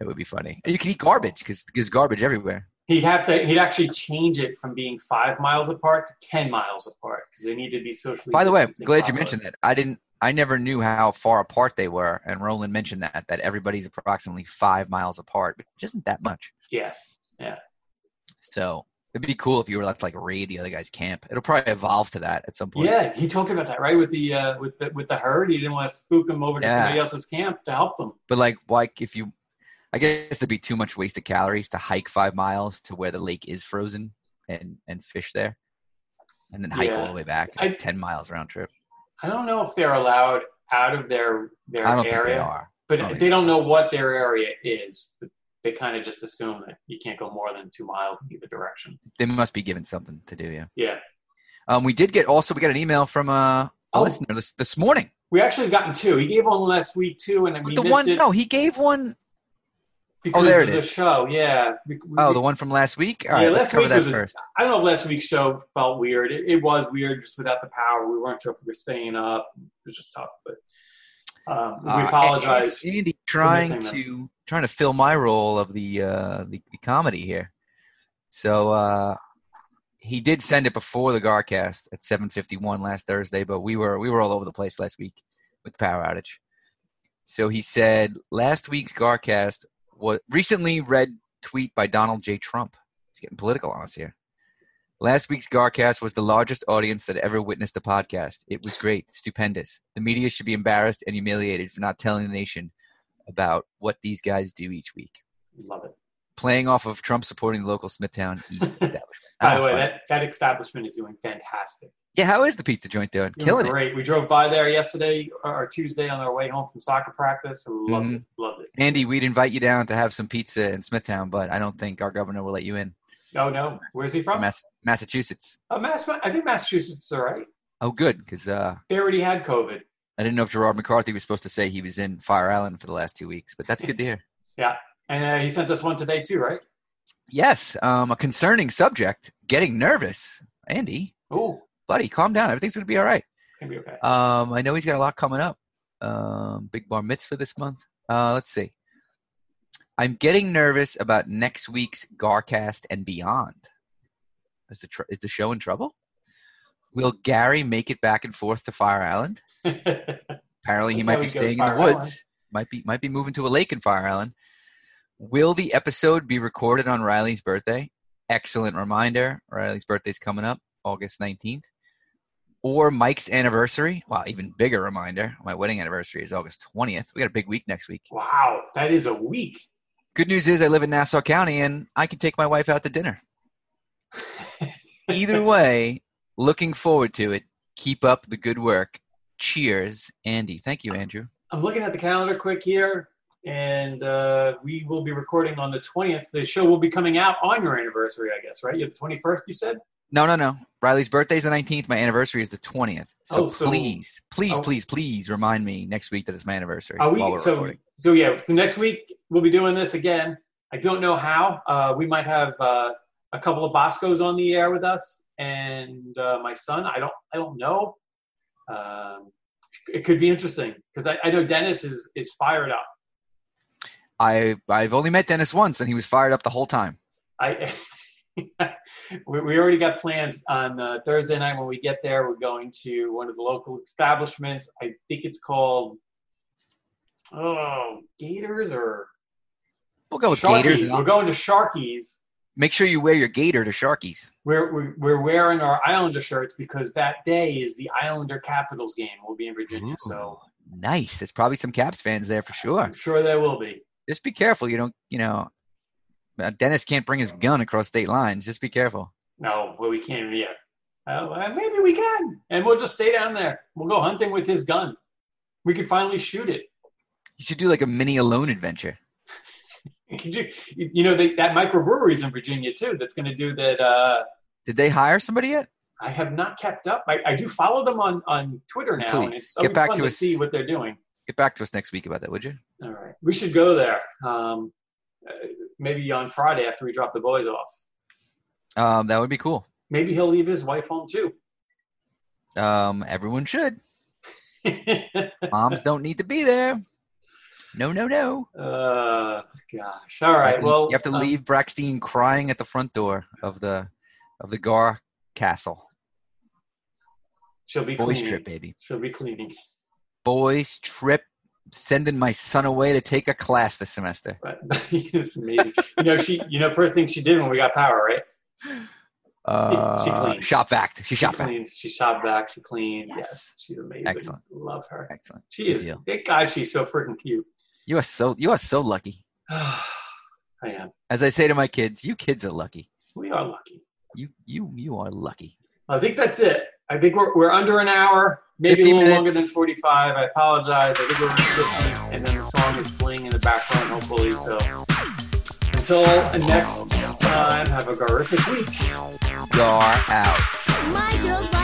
It would be funny. You can eat garbage because there's garbage everywhere. He'd have to. He'd actually change it from being five miles apart to ten miles apart because they need to be socially. By the way, distancing glad you mentioned that. I didn't. I never knew how far apart they were, and Roland mentioned that that everybody's approximately five miles apart, which isn't that much. Yeah, yeah, So it'd be cool if you were left like raid the other guy's camp. It'll probably evolve to that at some point. yeah. He talked about that right with the uh, with the with the herd. He didn't want to spook them over to Yeah. somebody else's camp to help them. But like, like if you, I guess there'd be too much wasted calories to hike five miles to where the lake is frozen and and fish there, and then hike all the way back. I- ten miles round trip. I don't know if they're allowed out of their their I don't think area, they are. but don't they don't know what their area is. But they kind of just assume that you can't go more than two miles in either direction. They must be given something to do. Yeah. Yeah, Um, we did get also we got an email from uh, a Oh. listener this this morning. we actually gotten two. He gave one last week too, and then we the one it no, he gave one because there of it the is. show. Yeah. We- we- Oh, the one from last week. All right, Yeah, let's last cover week that was a- first. I don't know if last week's show felt weird. It, it was weird just without the power. We weren't sure if we were staying up. It was just tough, but um, we Uh, apologize. Andy, Andy trying missing them. to trying to fill my role of the uh, the, the comedy here. So uh, he did send it before the Garcast at 7:51 last Thursday, but we were we were all over the place last week with the power outage. So he said last week's Garcast was recently read tweet by Donald J. Trump. He's getting political on us here. Last week's Garcast was the largest audience that ever witnessed a podcast. It was great, stupendous. The media should be embarrassed and humiliated for not telling the nation about what these guys do each week. Love it. Playing off of Trump supporting the local Smithtown East [laughs] establishment. By Ah, the way, fun. that, that establishment is doing fantastic. yeah, how is the pizza joint doing? Doing Killing it. great. We drove by there yesterday or Tuesday on our way home from soccer practice and loved Mhm. it. Loved it. Andy, we'd invite you down to have some pizza in Smithtown, but I don't think our governor will let you in. Oh no, where's he from? Mass- Massachusetts. Oh, Mass. I think Massachusetts is all right. Oh, good, because uh, They already had COVID. I didn't know if Gerard McCarthy was supposed to say he was in Fire Island for the last two weeks, but that's good to hear. [laughs] Yeah, and uh, he sent us one today too, right? Yes, um, a concerning subject. Getting nervous. Andy, Oh, buddy, calm down. Everything's going to be all right. it's gonna be okay. Um, I know he's got a lot coming up. Um, big bar mitzvah this month. Uh, let's see. I'm getting nervous about next week's Garcast and beyond. Is the tr- is the show in trouble? Will Gary make it back and forth to Fire Island? [laughs] Apparently, he might be he staying in the woods. Might be might be moving to a lake in Fire Island. Will the episode be recorded on Riley's birthday? Excellent reminder. Riley's birthday's coming up, August 19th. Or Mike's anniversary. Wow, even bigger reminder. My wedding anniversary is August 20th. We got a big week next week. wow, that is a week. Good news is I live in Nassau County and I can take my wife out to dinner. Either [laughs] way, looking forward to it. Keep up the good work. Cheers, Andy. Thank you, Andrew. I'm looking at the calendar quick here, and uh, we will be recording on the 20th. The show will be coming out on your anniversary, I guess, right? You have the 21st, you said? No, no, no. Riley's birthday is the 19th. My anniversary is the 20th. So, Oh, so- please, please, oh. please, please remind me next week that it's my anniversary. Are we, so, recording. so, yeah, so next week we'll be doing this again. I don't know how. Uh, we might have uh, a couple of Boscos on the air with us, and uh, my son. I don't, I don't know. Um, it could be interesting because I, I know Dennis is is fired up. I I've only met Dennis once, and he was fired up the whole time. I [laughs] we, we already got plans on uh, Thursday night when we get there. We're going to one of the local establishments. I think it's called oh Gators or we'll go with Sharkies. Gators. We're going to Sharkies. Make sure you wear your gaiter to Sharkies. We're, we're we're wearing our Islander shirts because that day is the Islander Capitals game. We'll be in Virginia, so nice. There's probably some Caps fans there for sure. I'm sure there will be. Just be careful. You don't, you know, Dennis can't bring his gun across state lines. Just be careful. No, well, we can't yet. Uh, maybe we can, and we'll just stay down there. We'll go hunting with his gun. We could finally shoot it. You should do like a mini alone adventure. [laughs] Could you, you know, they, that microbrewery's in Virginia too. That's going to do that. Uh, Did they hire somebody yet? I have not kept up. I, I do follow them on, on Twitter now, and Please, it's get always back fun to to, us. see what they're doing. Get back to us next week about that, would you? All right, we should go there. Um, uh, maybe on Friday after we drop the boys off. Um, that would be cool. Maybe he'll leave his wife home too. Um, everyone should. [laughs] Moms don't need to be there. No, no, no. Uh, gosh. All right. Like, Well, you have to um, leave Braxton crying at the front door of the of the Gar Castle. she'll be Boys cleaning. trip, baby. She'll be cleaning. Boys trip. Sending my son away to take a class this semester. But [laughs] it's amazing. you know, she. You know, first thing she did when we got power, right? Uh, she cleaned. Shop vac. She She shop cleaned. She shot back. She cleaned. Yes, Yes. she's amazing. Excellent. Love her. Excellent. She Good is. deal. Thank God she's so freaking cute. You are so you are so lucky. [sighs] I am. As I say to my kids, you kids are lucky. We are lucky. You you you are lucky. I think that's it. I think we're, we're under an hour, maybe a 50 little longer than 45. I apologize. I think we're under 50, and then the song is playing in the background, hopefully. So until next time, have a horrific week. Gar out.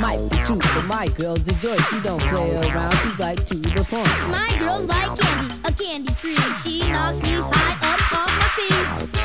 My two, but my girl's a joy. She don't play around. She's like to the point. My girl's like candy, a candy tree. She knocks me high up on my feet.